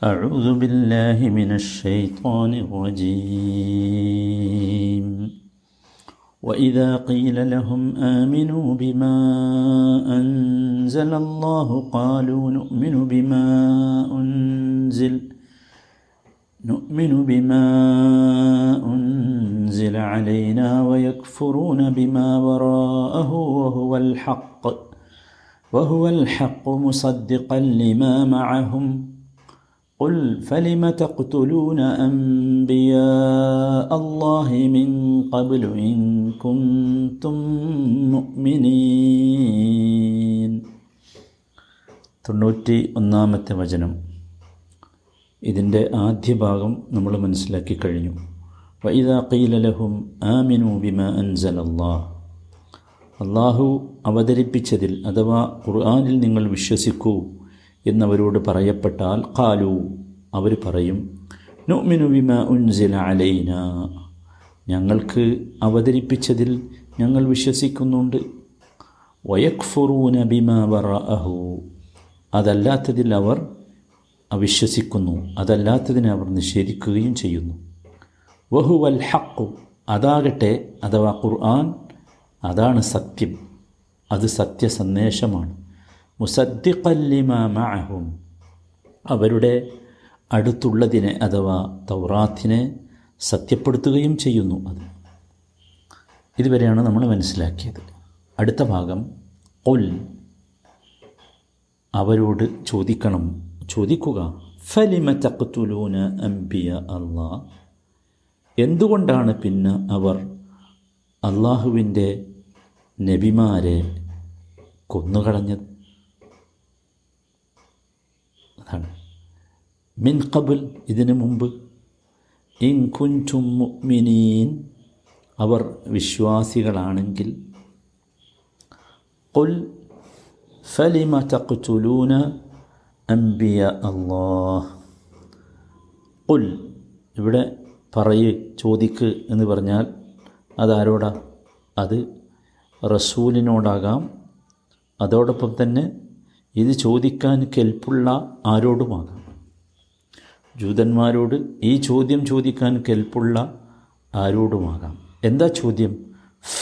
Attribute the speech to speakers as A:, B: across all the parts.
A: أعوذ بالله من الشيطان الرجيم. وإذا قيل لهم آمنوا بما أنزل الله قالوا نؤمن بما أنزل نؤمن بما أنزل علينا ويكفرون بما وراءه وهو الحق وهو الحق مصدقا لما معهم. قل فلم تقتلون أنبياء الله من قبل إن كنتم مؤمنين തൊണ്ണൂറ്റി ഒന്നാമത്തെ വചനം ഇതിൻ്റെ ആദ്യ ഭാഗം നമ്മൾ മനസ്സിലാക്കി കഴിഞ്ഞു വൈദ കീലലഹും ആമിനു ബിമ അൻസൽ അള്ളാഹ് അള്ളാഹു അവതരിപ്പിച്ചതിൽ അഥവാ ഖുർആാനിൽ നിങ്ങൾ വിശ്വസിക്കൂ എന്നവരോട് പറയപ്പെട്ടാൽ കാലു അവർ പറയും നുഅ്മിനു വിമ ഉൻസില അലൈന. ഞങ്ങൾക്ക് അവതരിപ്പിച്ചതിൽ ഞങ്ങൾ വിശ്വസിക്കുന്നുണ്ട്. വയക്ഫുറൂന ബിമ വറഅഹു. അതല്ലാത്തതിൽ അവർ അവിശ്വസിക്കുന്നു. അതല്ലാത്തതിനെ അവർ നിഷേധിക്കുകയും ചെയ്യുന്നു. വഹുവൽ ഹക്കു അതാകട്ടെ അഥവാ ഖുർആൻ അതാണ് സത്യം. അത് സത്യസന്ദേശമാണ്. മുസദ്ദിഖല്ലിമ മഅഹും. അവരുടെ അടുത്തുള്ളതിനെ അഥവാ തൗറാത്തിനെ സത്യപ്പെടുത്തുകയും ചെയ്യുന്നു അത്. ഇതുവരെയാണ് നമ്മൾ മനസ്സിലാക്കിയത്. അടുത്ത ഭാഗം ഒൽ അവരോട് ചോദിക്കണം ചോദിക്കുക ഫലിമ തഖ്തുലൂന അംബിയ അള്ളാ എന്തുകൊണ്ടാണ് പിന്നെ അവർ അള്ളാഹുവിന്റെ നബിമാരെ കൊന്നുകളഞ്ഞത്? അതാണ് മിൻ കബുൽ ഇതിനു മുമ്പ് ഇൻ കുൻറ്റും മുഅ്മിനീൻ അവർ വിശ്വാസികളാണെങ്കിൽ قل فلم تقتلون أنبياء الله قل ഇവിടെ പറയ് ചോദിക്ക് എന്ന് പറഞ്ഞാൽ അതാരോടാ അത് റസൂലിനോടാകാം അതോടൊപ്പം തന്നെ ഇത് ചോദിക്കാൻ കെൽപ്പുള്ള ആരോടുമാകാം. ജൂതന്മാരോട് ഈ ചോദ്യം ചോദിക്കാൻ കെൽപ്പുള്ള ആരോടുമാകാം. എന്താ ചോദ്യം?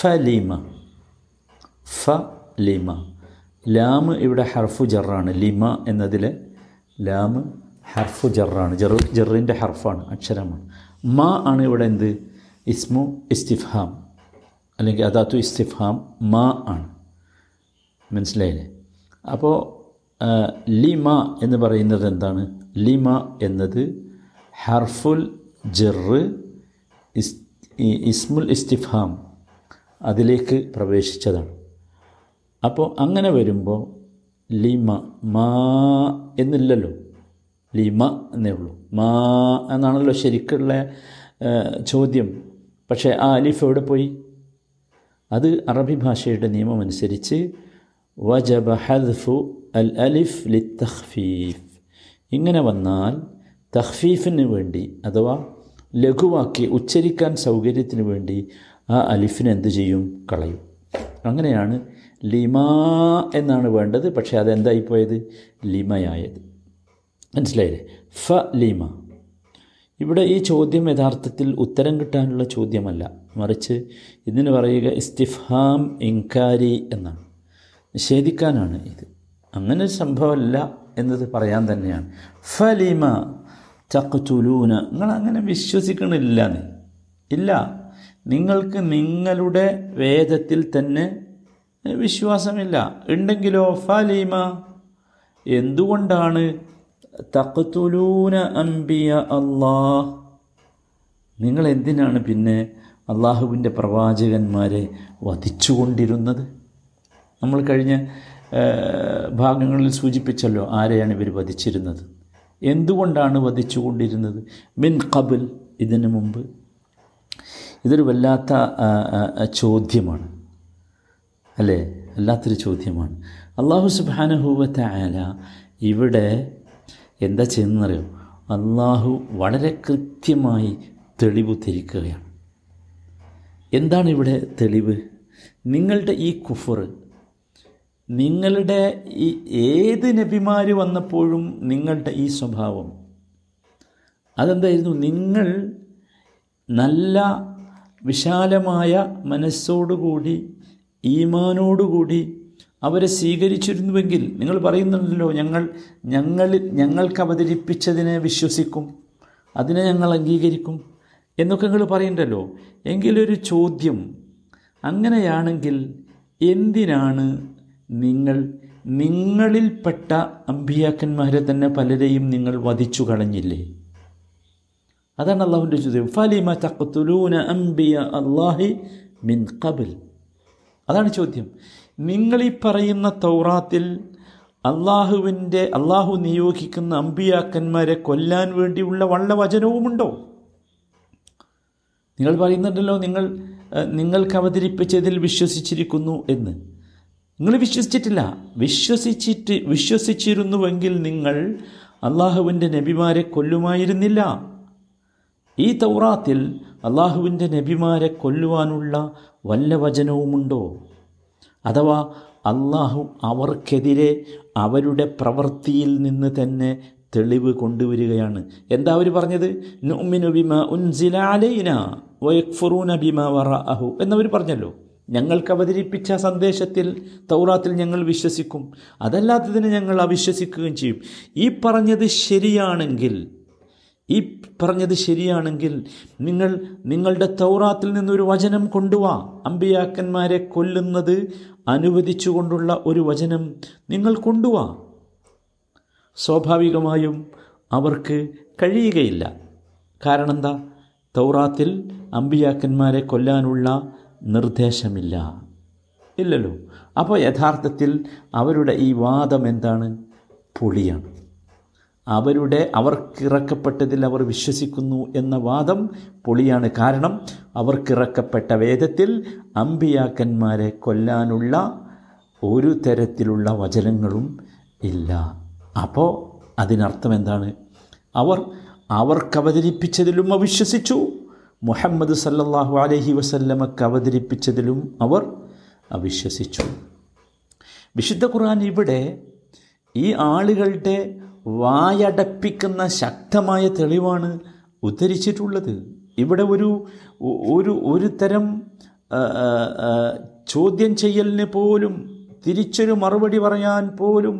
A: ഫലിമ ഫ ലിമ. ലാമ് ഇവിടെ ഹർഫു ജറാണ്. ലിമ എന്നതിലെ ലാമ് ഹർഫു ജറാണ്. ജർ ജറിന്റെ ഹർഫാണ് അക്ഷരമാണ്. മ ആണ് ഇവിടെ എന്ത്? ഇസ്മു ഇസ്തിഫാം. അല്ലെങ്കിൽ അതാത്തു ഇസ്തിഫാം മ ആണ്. മനസ്സിലായില്ലേ? അപ്പോൾ ലിമ എന്ന് പറയുന്നത് എന്താണ്? ലിമ എന്നത് ഹർഫുൽ ജെറ് ഇസ്മുൽ ഇസ്തിഫാം അതിലേക്ക് പ്രവേശിച്ചതാണ്. അപ്പോൾ അങ്ങനെ വരുമ്പോൾ ലിമ മാ എന്നില്ലല്ലോ. ലിമ എന്നേ ഉള്ളൂ. മാ എന്നാണല്ലോ ശരിക്കുള്ള ചോദ്യം. പക്ഷേ ആ അലിഫ് എവിടെ പോയി? അത് അറബി ഭാഷയുടെ നിയമമനുസരിച്ച് വജബ ഹദ്ഫു അൽ അലിഫ് ലി തഖ്ഫീഫ് ഇങ്ങനെ വന്നാൽ തഖ്ഫീഫിന് വേണ്ടി അഥവാ ലഘുവാക്കി ഉച്ചരിക്കാൻ സൗകര്യത്തിന് വേണ്ടി ആ അലിഫിനെ എന്ത് ചെയ്യും? കളയും. അങ്ങനെയാണ് ലിമ എന്നാണ് വേണ്ടത്. പക്ഷേ അതെന്തായിപ്പോയത്? ലിമയായത്. മനസ്സിലായില്ലേ? ഫ ലിമ. ഇവിടെ ഈ ചോദ്യം യഥാർത്ഥത്തിൽ ഉത്തരം കിട്ടാനുള്ള ചോദ്യമല്ല. മറിച്ച് ഇതിന് പറയുക ഇസ്തിഫാം ഇൻകാരി എന്നാണ്. നിഷേധിക്കാനാണ് അങ്ങനെ ഒരു സംഭവമല്ല എന്നത് പറയാൻ തന്നെയാണ്. ഫലിമ ചക്കുചുലൂന നിങ്ങൾ അങ്ങനെ വിശ്വസിക്കണില്ല നീ. ഇല്ല. നിങ്ങൾക്ക് നിങ്ങളുടെ വേദത്തിൽ തന്നെ വിശ്വാസമില്ല. ഉണ്ടെങ്കിലോ ഫലിമ? എന്തുകൊണ്ടാണ്? തഖ്തുലൂന അംബിയ അള്ളാഹ് നിങ്ങൾ എന്തിനാണ് പിന്നെ അള്ളാഹുവിന്റെ പ്രവാചകന്മാരെ വധിച്ചുകൊണ്ടിരുന്നത്? നമ്മൾ കഴിഞ്ഞ ഭാഗങ്ങളിൽ സൂചിപ്പിച്ചല്ലോ ആരെയാണ് ഇവർ വധിച്ചിരുന്നത്. എന്തുകൊണ്ടാണ് വധിച്ചുകൊണ്ടിരുന്നത്? മിൻ കബിൽ ഇതിനു മുമ്പ്. ഇതൊരു വല്ലാത്ത ചോദ്യമാണ്. അല്ലേ? വല്ലാത്തൊരു ചോദ്യമാണ്. അള്ളാഹു സുബാനുഭൂവത്തെ ആല ഇവിടെ എന്താ ചെയ്യുന്നറിയോ അള്ളാഹു വളരെ കൃത്യമായി തെളിവ് ധരിക്കുകയാണ് എന്താണ് ഇവിടെ തെളിവ്? നിങ്ങളുടെ ഈ കുഫർ നിങ്ങളുടെ ഈ ഏത് നബിമാർ വന്നപ്പോഴും നിങ്ങളുടെ ഈ സ്വഭാവം? അതെന്തായിരുന്നു? നിങ്ങൾ നല്ല വിശാലമായ മനസ്സോടുകൂടി ഈമാനോടുകൂടി അവരെ സ്വീകരിച്ചിരുന്നുവെങ്കിൽ നിങ്ങൾ പറയുന്നുണ്ടല്ലോ ഞങ്ങൾ ഞങ്ങളിൽ ഞങ്ങൾക്ക് അവതരിപ്പിച്ചതിനെ വിശ്വസിക്കും അതിനെ ഞങ്ങൾ അംഗീകരിക്കും എന്നൊക്കെ നിങ്ങൾ പറയണ്ടല്ലോ എങ്കിലൊരു ചോദ്യം അങ്ങനെയാണെങ്കിൽ എന്തിനാണ് നിങ്ങൾ നിങ്ങളിൽപ്പെട്ട അമ്പിയാക്കന്മാരെ തന്നെ പലരെയും നിങ്ങൾ വധിച്ചു കളഞ്ഞില്ലേ? അതാണ് അള്ളാഹുവിന്റെ ചോദ്യം. ഫലിമ തഖ്തുലൂന അംബിയ അള്ളാഹി മിൻ കബിൽ അതാണ് ചോദ്യം. നിങ്ങൾ ഈ പറയുന്ന തൗറാത്തിൽ അള്ളാഹുവിന്റെ അള്ളാഹു നിയോഗിക്കുന്ന അമ്പിയാക്കന്മാരെ കൊല്ലാൻ വേണ്ടിയുള്ള വള്ള വചനവുമുണ്ടോ? നിങ്ങൾ പറയുന്നുണ്ടല്ലോ നിങ്ങൾ നിങ്ങൾക്ക് അവതരിപ്പിച്ചതിൽ വിശ്വസിച്ചിരിക്കുന്നു എന്ന്. നിങ്ങൾ വിശ്വസിച്ചിട്ടില്ല. വിശ്വസിച്ചിട്ട് വിശ്വസിച്ചിരുന്നുവെങ്കിൽ നിങ്ങൾ അള്ളാഹുവിന്റെ നബിമാരെ കൊല്ലുമായിരുന്നില്ല. ഈ തൗറാത്തിൽ അള്ളാഹുവിന്റെ നബിമാരെ കൊല്ലുവാനുള്ള വല്ല വചനവുമുണ്ടോ? അഥവാ അള്ളാഹു അവർക്കെതിരെ അവരുടെ പ്രവൃത്തിയിൽ നിന്ന് തന്നെ തെളിവ് കൊണ്ടുവരികയാണ്. എന്താ അവർ പറഞ്ഞത്? നുമിനു ബിമാ ഉൻസില അലൈന വയക്ഫുറൂന ബിമാ വറഅഹു എന്നവർ പറഞ്ഞല്ലോ. ഞങ്ങൾക്ക് അവതരിപ്പിച്ച സന്ദേശത്തിൽ തൗറാത്തിൽ ഞങ്ങൾ വിശ്വസിക്കും. അതല്ലാത്തതിന് ഞങ്ങൾ അവിശ്വസിക്കുകയും ചെയ്യും. ഈ പറഞ്ഞത് ശരിയാണെങ്കിൽ ഈ പറഞ്ഞത് ശരിയാണെങ്കിൽ നിങ്ങൾ നിങ്ങളുടെ തൗറാത്തിൽ നിന്നൊരു വചനം കൊണ്ടുവാ. അമ്പിയാക്കന്മാരെ കൊല്ലുന്നത് അനുവദിച്ചുകൊണ്ടുള്ള ഒരു വചനം നിങ്ങൾ കൊണ്ടുവാ. സ്വാഭാവികമായും അവർക്ക് കഴിയുകയില്ല. കാരണം എന്താ? തൗറാത്തിൽ അമ്പിയാക്കന്മാരെ കൊല്ലാനുള്ള നിർദ്ദേശമില്ല. ഇല്ലല്ലോ. അപ്പോൾ യഥാർത്ഥത്തിൽ അവരുടെ ഈ വാദം എന്താണ്? പൊളിയാണ്. അവരുടെ അവർക്കിറക്കപ്പെട്ടതിൽ അവർ വിശ്വസിക്കുന്നു എന്ന വാദം പൊളിയാണ്. കാരണം അവർക്കിറക്കപ്പെട്ട വേദത്തിൽ അമ്പിയാക്കന്മാരെ കൊല്ലാനുള്ള ഒരു തരത്തിലുള്ള വചനങ്ങളും ഇല്ല. അപ്പോൾ അതിനർത്ഥം എന്താണ്? അവർ അവർക്ക് അവതരിപ്പിച്ചതിലും അവിശ്വസിച്ചു മുഹമ്മദ് സല്ലാഹു അലഹി വസല്ലമക്ക് അവതരിപ്പിച്ചതിലും അവർ അവിശ്വസിച്ചു. വിശുദ്ധ ഖുർആൻ ഇവിടെ ഈ ആളുകളുടെ വായടപ്പിക്കുന്ന ശക്തമായ തെളിവാണ് ഉദ്ധരിച്ചിട്ടുള്ളത്. ഇവിടെ ഒരു ഒരു ഒരു തരം ചോദ്യം ചെയ്യലിന് പോലും തിരിച്ചൊരു മറുപടി പറയാൻ പോലും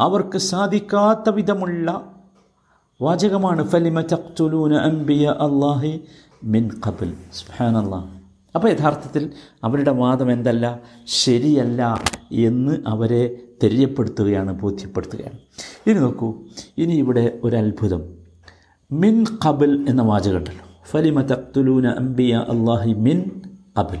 A: അവർക്ക് സാധിക്കാത്ത വിധമുള്ള വാചകമാണ് ഫലിമ തഖ്തുലൂന അംബിയ അല്ലാഹി മിൻ ഖബൽ. സുബ്ഹാനല്ലാഹ്. അപ്പോൾ യഥാർത്ഥത്തിൽ അവരുടെ വാദം എന്തല്ല? ശരിയല്ല എന്ന് അവരെ തെര്യപ്പെടുത്തുകയാണ് ബോധ്യപ്പെടുത്തുകയാണ്. ഇനി നോക്കൂ ഇനി ഇവിടെ ഒരു അത്ഭുതം മിൻ കബിൽ എന്ന വാചകമുണ്ടല്ലോ. ഫലിമ തഖ്തുലൂന അംബിയ അള്ളാഹി മിൻ കബിൽ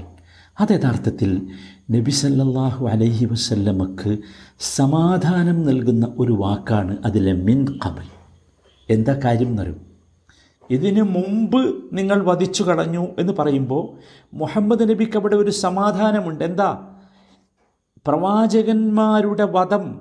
A: അത് യഥാർത്ഥത്തിൽ നബി സല്ലാഹു അലൈഹി വസല്ലമക്ക് സമാധാനം നൽകുന്ന ഒരു വാക്കാണ് അതിലെ മിൻ കബിൽ എന്താ കാര്യം എന്നറിയും? ഇതിനു മുമ്പ് നിങ്ങൾ വധിച്ചു കളഞ്ഞു എന്ന് പറയുമ്പോൾ മുഹമ്മദ് നബിക്ക് അവിടെ ഒരു സമാധാനമുണ്ട്. എന്താ? പ്രവാചകന്മാരുടെ വധം.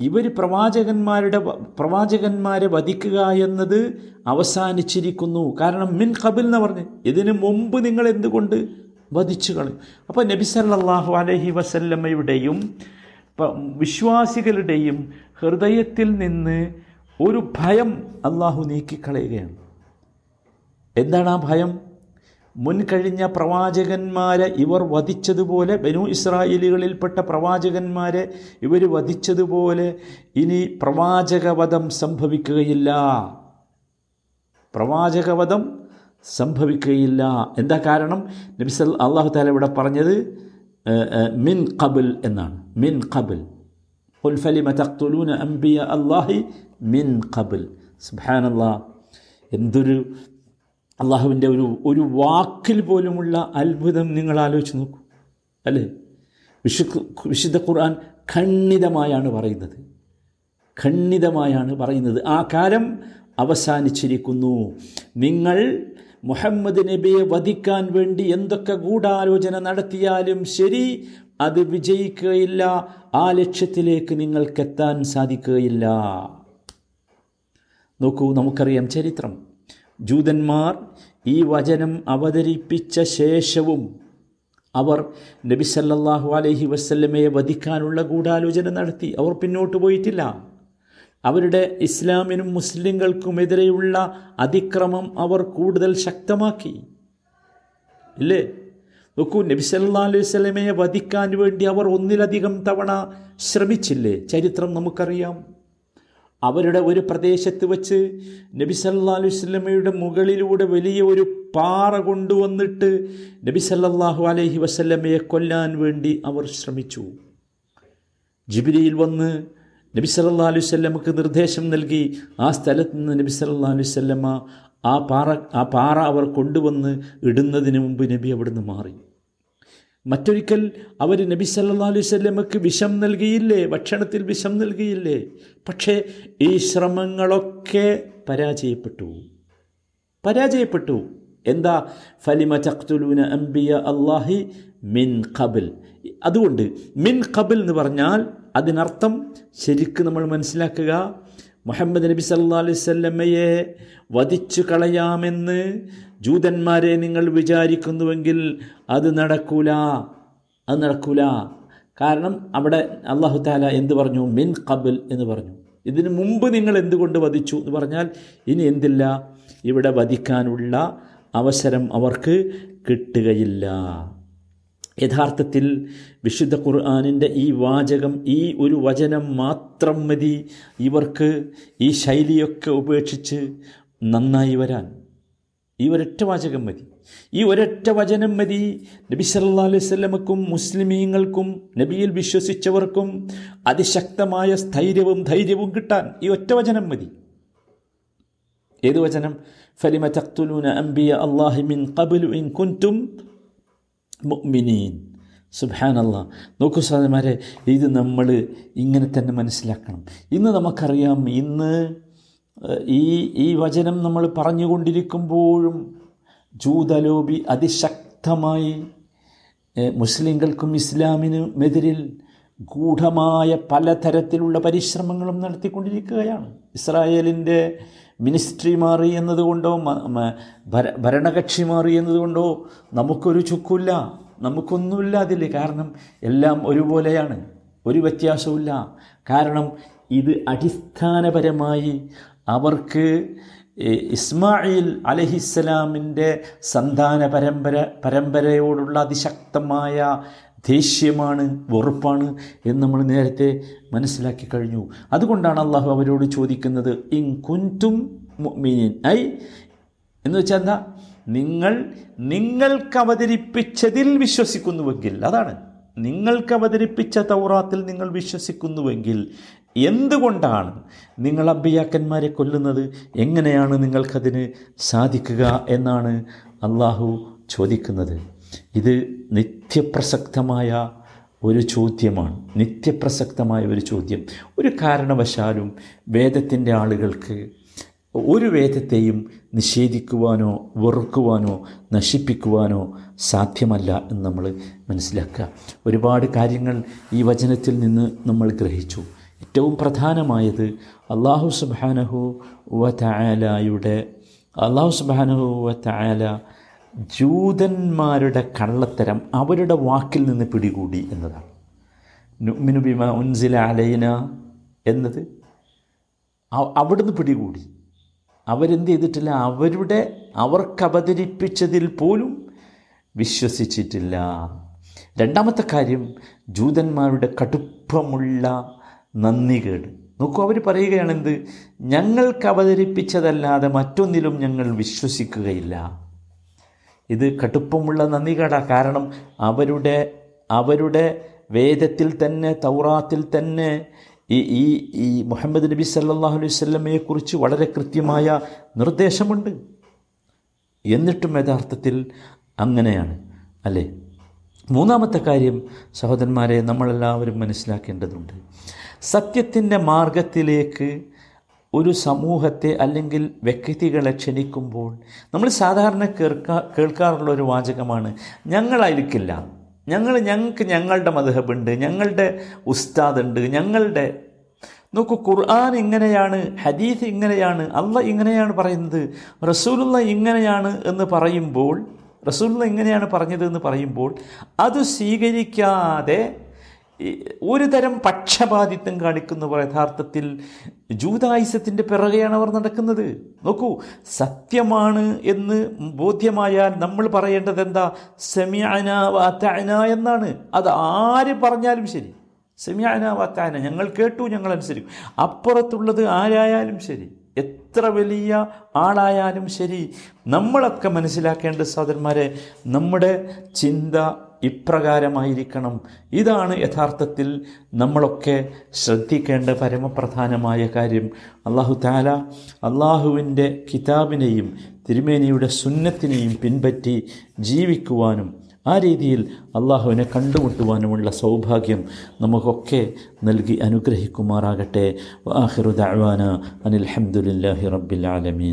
A: ഇവർ പ്രവാചകന്മാരുടെ പ്രവാചകന്മാരെ വധിക്കുക എന്നത് അവസാനിച്ചിരിക്കുന്നു. കാരണം മിൻ കബിൽ എന്ന് പറഞ്ഞ്. ഇതിനു മുമ്പ് നിങ്ങൾ എന്തുകൊണ്ട് വധിച്ചു കളയും അപ്പോൾ നബി സല്ലാഹു അലഹി വസല്ലമ്മയുടെയും വിശ്വാസികളുടെയും ഹൃദയത്തിൽ നിന്ന് ഒരു ഭയം അള്ളാഹു നീക്കിക്കളയുകയാണ്. എന്താണ് ആ ഭയം? മുൻകഴിഞ്ഞ പ്രവാചകന്മാരെ ഇവർ വധിച്ചതുപോലെ ബനു ഇസ്രായേലികളിൽപ്പെട്ട പ്രവാചകന്മാരെ ഇവർ വധിച്ചതുപോലെ ഇനി പ്രവാചകവധം സംഭവിക്കുകയില്ല. പ്രവാചകവധം സംഭവിക്കുകയില്ല. എന്താ കാരണം? നബിസൽ അള്ളാഹു താല ഇവിടെ പറഞ്ഞത് മിൻ കബിൽ എന്നാണ്. മിൻ കബിൽ ഫലിമ തഖ്തുലൂന അംബിയ അള്ളാഹി മിൻ കബിൽ സുബാനല്ലാ എന്തൊരു അള്ളാഹുവിന്റെ ഒരു ഒരു വാക്കിൽ പോലുമുള്ള അത്ഭുതം നിങ്ങൾ ആലോചിച്ച് നോക്കൂ. അല്ലേ? വിശു വിശുദ്ധ ഖുർആൻ ഖണ്ഡിതമായാണ് പറയുന്നത്. ഖണ്ഡിതമായാണ് പറയുന്നത്. ആ കാലം അവസാനിച്ചിരിക്കുന്നു. നിങ്ങൾ മുഹമ്മദ് നബിയെ വധിക്കാൻ വേണ്ടി എന്തൊക്കെ ഗൂഢാലോചന നടത്തിയാലും ശരി അത് വിജയിക്കുകയില്ല. ആ ലക്ഷ്യത്തിലേക്ക് നിങ്ങൾക്കെത്താൻ സാധിക്കുകയില്ല. നോക്കൂ നമുക്കറിയാം ചരിത്രം. ജൂതന്മാർ ഈ വചനം അവതരിപ്പിച്ച ശേഷവും അവർ നബി സല്ലല്ലാഹു അലൈഹി വസല്ലമയെ വധിക്കാനുള്ള ഗൂഢാലോചന നടത്തി. അവർ പിന്നോട്ട് പോയിട്ടില്ല. അവരുടെ ഇസ്ലാമിനും മുസ്ലിങ്ങൾക്കുമെതിരെയുള്ള അതിക്രമം അവർ കൂടുതൽ ശക്തമാക്കി. ഇല്ലേ? നോക്കൂ നബി സല്ലാ അലൈഹി സ്വലമയെ വധിക്കാൻ വേണ്ടി അവർ ഒന്നിലധികം തവണ ശ്രമിച്ചില്ലേ? ചരിത്രം നമുക്കറിയാം. അവരുടെ ഒരു പ്രദേശത്ത് വച്ച് നബി സല്ലാ അലൈഹി സ്വലമയുടെ മുകളിലൂടെ വലിയ ഒരു പാറ കൊണ്ടുവന്നിട്ട് നബി സല്ലാഹു അലൈഹി വസല്ലമയെ കൊല്ലാൻ വേണ്ടി അവർ ശ്രമിച്ചു. ജിബിലിയിൽ വന്ന് നബി സല്ലാ അലൈഹി സ്വല്ലമക്ക് നിർദ്ദേശം നൽകി ആ സ്ഥലത്ത് നിന്ന് നബി സല്ലാ അലൈഹി സ്വല്ലമ്മ ആ പാറ ആ പാറ അവർ കൊണ്ടുവന്ന് ഇടുന്നതിന് മുമ്പ് നബി അവിടുന്ന് മാറി. മറ്റൊരിക്കൽ അവർ നബി സല്ലാ അലൈഹി സ്വല്ലമക്ക് വിഷം നൽകിയില്ലേ? ഭക്ഷണത്തിൽ വിഷം നൽകിയില്ലേ? പക്ഷേ ഈ ശ്രമങ്ങളൊക്കെ പരാജയപ്പെട്ടു. പരാജയപ്പെട്ടു. എന്താ? ഫലിമ ചക്തുലൂന അംബിയ അള്ളാഹി മിൻ ഖബിൽ. അതുകൊണ്ട് മിൻ ഖബിൽ എന്ന് പറഞ്ഞാൽ അതിനർത്ഥം ശരിക്കും നമ്മൾ മനസ്സിലാക്കുക മുഹമ്മദ് നബി സല്ലാ അലൈഹി സ്വല്ലമ്മയെ വധിച്ചു കളയാമെന്ന് ജൂതന്മാരെ നിങ്ങൾ വിചാരിക്കുന്നുവെങ്കിൽ അത് നടക്കൂല അത് നടക്കൂല. കാരണം അവിടെ അള്ളാഹു താല എന്ത് പറഞ്ഞു? മിൻ കബിൽ എന്ന് പറഞ്ഞു. ഇതിനു മുമ്പ് നിങ്ങൾ എന്തുകൊണ്ട് വധിച്ചു എന്ന് പറഞ്ഞാൽ ഇനി എന്തില്ല? ഇവിടെ വധിക്കാനുള്ള അവസരം അവർക്ക് കിട്ടുകയില്ല. യഥാർത്ഥത്തിൽ വിശുദ്ധ ഖുർആാനിന്റെ ഈ വാചകം ഈ ഒരു വചനം മാത്രം മതി. ഇവർക്ക് ഈ ശൈലിയൊക്കെ ഉപേക്ഷിച്ച് നന്നായി വരാൻ. ഈ ഒരൊറ്റ വാചകം മതി. ഈ ഒരൊറ്റ വചനം മതി. നബി സല്ലാ അലൈഹി സ്വലമക്കും മുസ്ലിമീങ്ങൾക്കും നബിയിൽ വിശ്വസിച്ചവർക്കും അതിശക്തമായ സ്ഥൈര്യവും ധൈര്യവും കിട്ടാൻ ഈ ഒറ്റ വചനം മതി. ഏത് വചനം? ഫലിമ തഖ്തുലൂന അംബിയ അള്ളാഹിമിൻ കബുലു ഇൻ കുൻതും മുഅ്മിനീൻ. സുബാനല്ല നോക്കൂ സാധനമാരെ ഇത് നമ്മൾ ഇങ്ങനെ തന്നെ മനസ്സിലാക്കണം. ഇന്ന് നമുക്കറിയാം ഇന്ന് ഈ ഈ വചനം നമ്മൾ പറഞ്ഞുകൊണ്ടിരിക്കുമ്പോഴും ജൂതലോബി അതിശക്തമായി മുസ്ലിങ്ങൾക്കും ഇസ്ലാമിനുമെതിരിൽ ഗൂഢമായ പലതരത്തിലുള്ള പരിശ്രമങ്ങളും നടത്തിക്കൊണ്ടിരിക്കുകയാണ്. ഇസ്രായേലിന്റെ മിനിസ്ട്രി മാറി എന്നതുകൊണ്ടോ ഭരണകക്ഷി മാറി എന്നതുകൊണ്ടോ നമുക്കൊരു ചുക്കില്ല നമുക്കൊന്നുമില്ല അതിൽ കാരണം എല്ലാം ഒരുപോലെയാണ് ഒരു വ്യത്യാസവുമില്ല. കാരണം ഇത് അടിസ്ഥാനപരമായി അവർക്ക് ഇസ്മായിൽ അലഹിസ്സലാമിന്റെ സന്താന പരമ്പര പരമ്പരയോടുള്ള അതിശക്തമായ ദേഷ്യമാണ് വെറുപ്പാണ് എന്ന് നമ്മൾ നേരത്തെ മനസ്സിലാക്കി കഴിഞ്ഞു. അതുകൊണ്ടാണ് അള്ളാഹു അവരോട് ചോദിക്കുന്നത് ഇൻ കുന്റും മീനിൻ ഐ എന്ന് വെച്ചാൽ എന്താ? നിങ്ങൾ നിങ്ങൾക്ക് അവതരിപ്പിച്ചതിൽ വിശ്വസിക്കുന്നുവെങ്കിൽ അതാണ്. നിങ്ങൾക്ക് അവതരിപ്പിച്ച തൗറാത്തിൽ നിങ്ങൾ വിശ്വസിക്കുന്നുവെങ്കിൽ എന്തുകൊണ്ടാണ് നിങ്ങൾ അബ്ബിയാക്കന്മാരെ കൊല്ലുന്നത്? എങ്ങനെയാണ് നിങ്ങൾക്കതിന് സാധിക്കുക എന്നാണ് അള്ളാഹു ചോദിക്കുന്നത്. ഇത് നിത്യപ്രസക്തമായ ഒരു ചോദ്യമാണ്. നിത്യപ്രസക്തമായ ഒരു ചോദ്യം. ഒരു കാരണവശാലും വേദത്തിന്റെ ആളുകൾക്ക് ഒരു വേദത്തെയും നിഷേധിക്കുവാനോ വെറുക്കുവാനോ നശിപ്പിക്കുവാനോ സാധ്യമല്ല എന്ന് നമ്മൾ മനസ്സിലാക്കുക. ഒരുപാട് കാര്യങ്ങൾ ഈ വചനത്തിൽ നിന്ന് നമ്മൾ ഗ്രഹിച്ചു. ഏറ്റവും പ്രധാനമായത് അള്ളാഹു സുബാനഹു വ തയാലയുടെ അള്ളാഹു സുബാനഹു വ തയാല ജൂതന്മാരുടെ കള്ളത്തരം അവരുടെ വാക്കിൽ നിന്ന് പിടികൂടി എന്നതാണ്. നുമിനു ബിമ ഉൻസില അലൈന എന്നത് അവിടുന്ന് പിടികൂടി. അവരെന്ത് ചെയ്തിട്ടില്ല? അവരുടെ അവർക്ക് അവതരിപ്പിച്ചതിൽ പോലും വിശ്വസിച്ചിട്ടില്ല. രണ്ടാമത്തെ കാര്യം ജൂതന്മാരുടെ കടുപ്പമുള്ള നന്ദികേട്. നോക്കൂ അവർ പറയുകയാണെന്ത്? ഞങ്ങൾക്ക് അവതരിപ്പിച്ചതല്ലാതെ മറ്റൊന്നിലും ഞങ്ങൾ വിശ്വസിക്കുകയില്ല. ഇത് കടുപ്പമുള്ള നന്ദികട. കാരണം അവരുടെ അവരുടെ വേദത്തിൽ തന്നെ തൗറാത്തിൽ തന്നെ ഈ ഈ ഈ മുഹമ്മദ് നബി സല്ലാഹു അലൈഹി സ്വല്ലമയെക്കുറിച്ച് വളരെ കൃത്യമായ നിർദ്ദേശമുണ്ട്. എന്നിട്ടും യഥാർത്ഥത്തിൽ അങ്ങനെയാണ്. അല്ലേ? മൂന്നാമത്തെ കാര്യം സഹോദരന്മാരെ നമ്മളെല്ലാവരും മനസ്സിലാക്കേണ്ടതുണ്ട്. സത്യത്തിന്റെ മാർഗത്തിലേക്ക് ഒരു സമൂഹത്തെ അല്ലെങ്കിൽ വ്യക്തികളെ ക്ഷണിക്കുമ്പോൾ നമ്മൾ സാധാരണ കേൾക്കാ കേൾക്കാറുള്ള ഒരു വാചകമാണ് ഞങ്ങളായിരിക്കില്ല. ഞങ്ങൾ ഞങ്ങൾക്ക് ഞങ്ങളുടെ മധുഹബുണ്ട് ഞങ്ങളുടെ ഉസ്താദുണ്ട് ഞങ്ങളുടെ നോക്കൂ ഖുർആൻ ഇങ്ങനെയാണ് ഹദീസ് ഇങ്ങനെയാണ് അല്ല ഇങ്ങനെയാണ് പറയുന്നത്. റസൂലുള്ള ഇങ്ങനെയാണ് എന്ന് പറയുമ്പോൾ റസൂലുള്ള ഇങ്ങനെയാണ് പറഞ്ഞത് എന്ന് പറയുമ്പോൾ അത് സ്വീകരിക്കാതെ ഒരു തരം പക്ഷപാതിത്വം കാണിക്കുന്നവർ യഥാർത്ഥത്തിൽ ജൂതായുസത്തിന്റെ പിറകെയാണ് അവർ നടക്കുന്നത്. നോക്കൂ സത്യമാണ് എന്ന് ബോധ്യമായാൽ നമ്മൾ പറയേണ്ടത് എന്താ? സെമിയാന വാത്താന എന്നാണ്. അത് ആര് പറഞ്ഞാലും ശരി. സെമിയാന വാത്താന ഞങ്ങൾ കേട്ടു ഞങ്ങൾ അനുസരിക്കും. അപ്പുറത്തുള്ളത് ആരായാലും ശരി. എത്ര വലിയ ആളായാലും ശരി. നമ്മളൊക്കെ മനസ്സിലാക്കേണ്ട സഹോദരന്മാരെ നമ്മുടെ ചിന്ത ഇപ്രകാരമായിരിക്കണം. ഇതാണ് യഥാർത്ഥത്തിൽ നമ്മളൊക്കെ ശ്രദ്ധിക്കേണ്ട പരമപ്രധാനമായ കാര്യം. അള്ളാഹു താല അള്ളാഹുവിന്റെ കിതാബിനെയും തിരുമേനിയുടെ സുന്നത്തിനെയും പിൻപറ്റി ജീവിക്കുവാനും ആ രീതിയിൽ അള്ളാഹുവിനെ കണ്ടുമുട്ടുവാനുമുള്ള സൗഭാഗ്യം നമുക്കൊക്കെ നൽകി അനുഗ്രഹിക്കുമാറാകട്ടെ. ആഹിറു ദഅ്വാന അനിൽ ഹംദുലില്ലാഹി റബ്ബിൽ ആലമീൻ.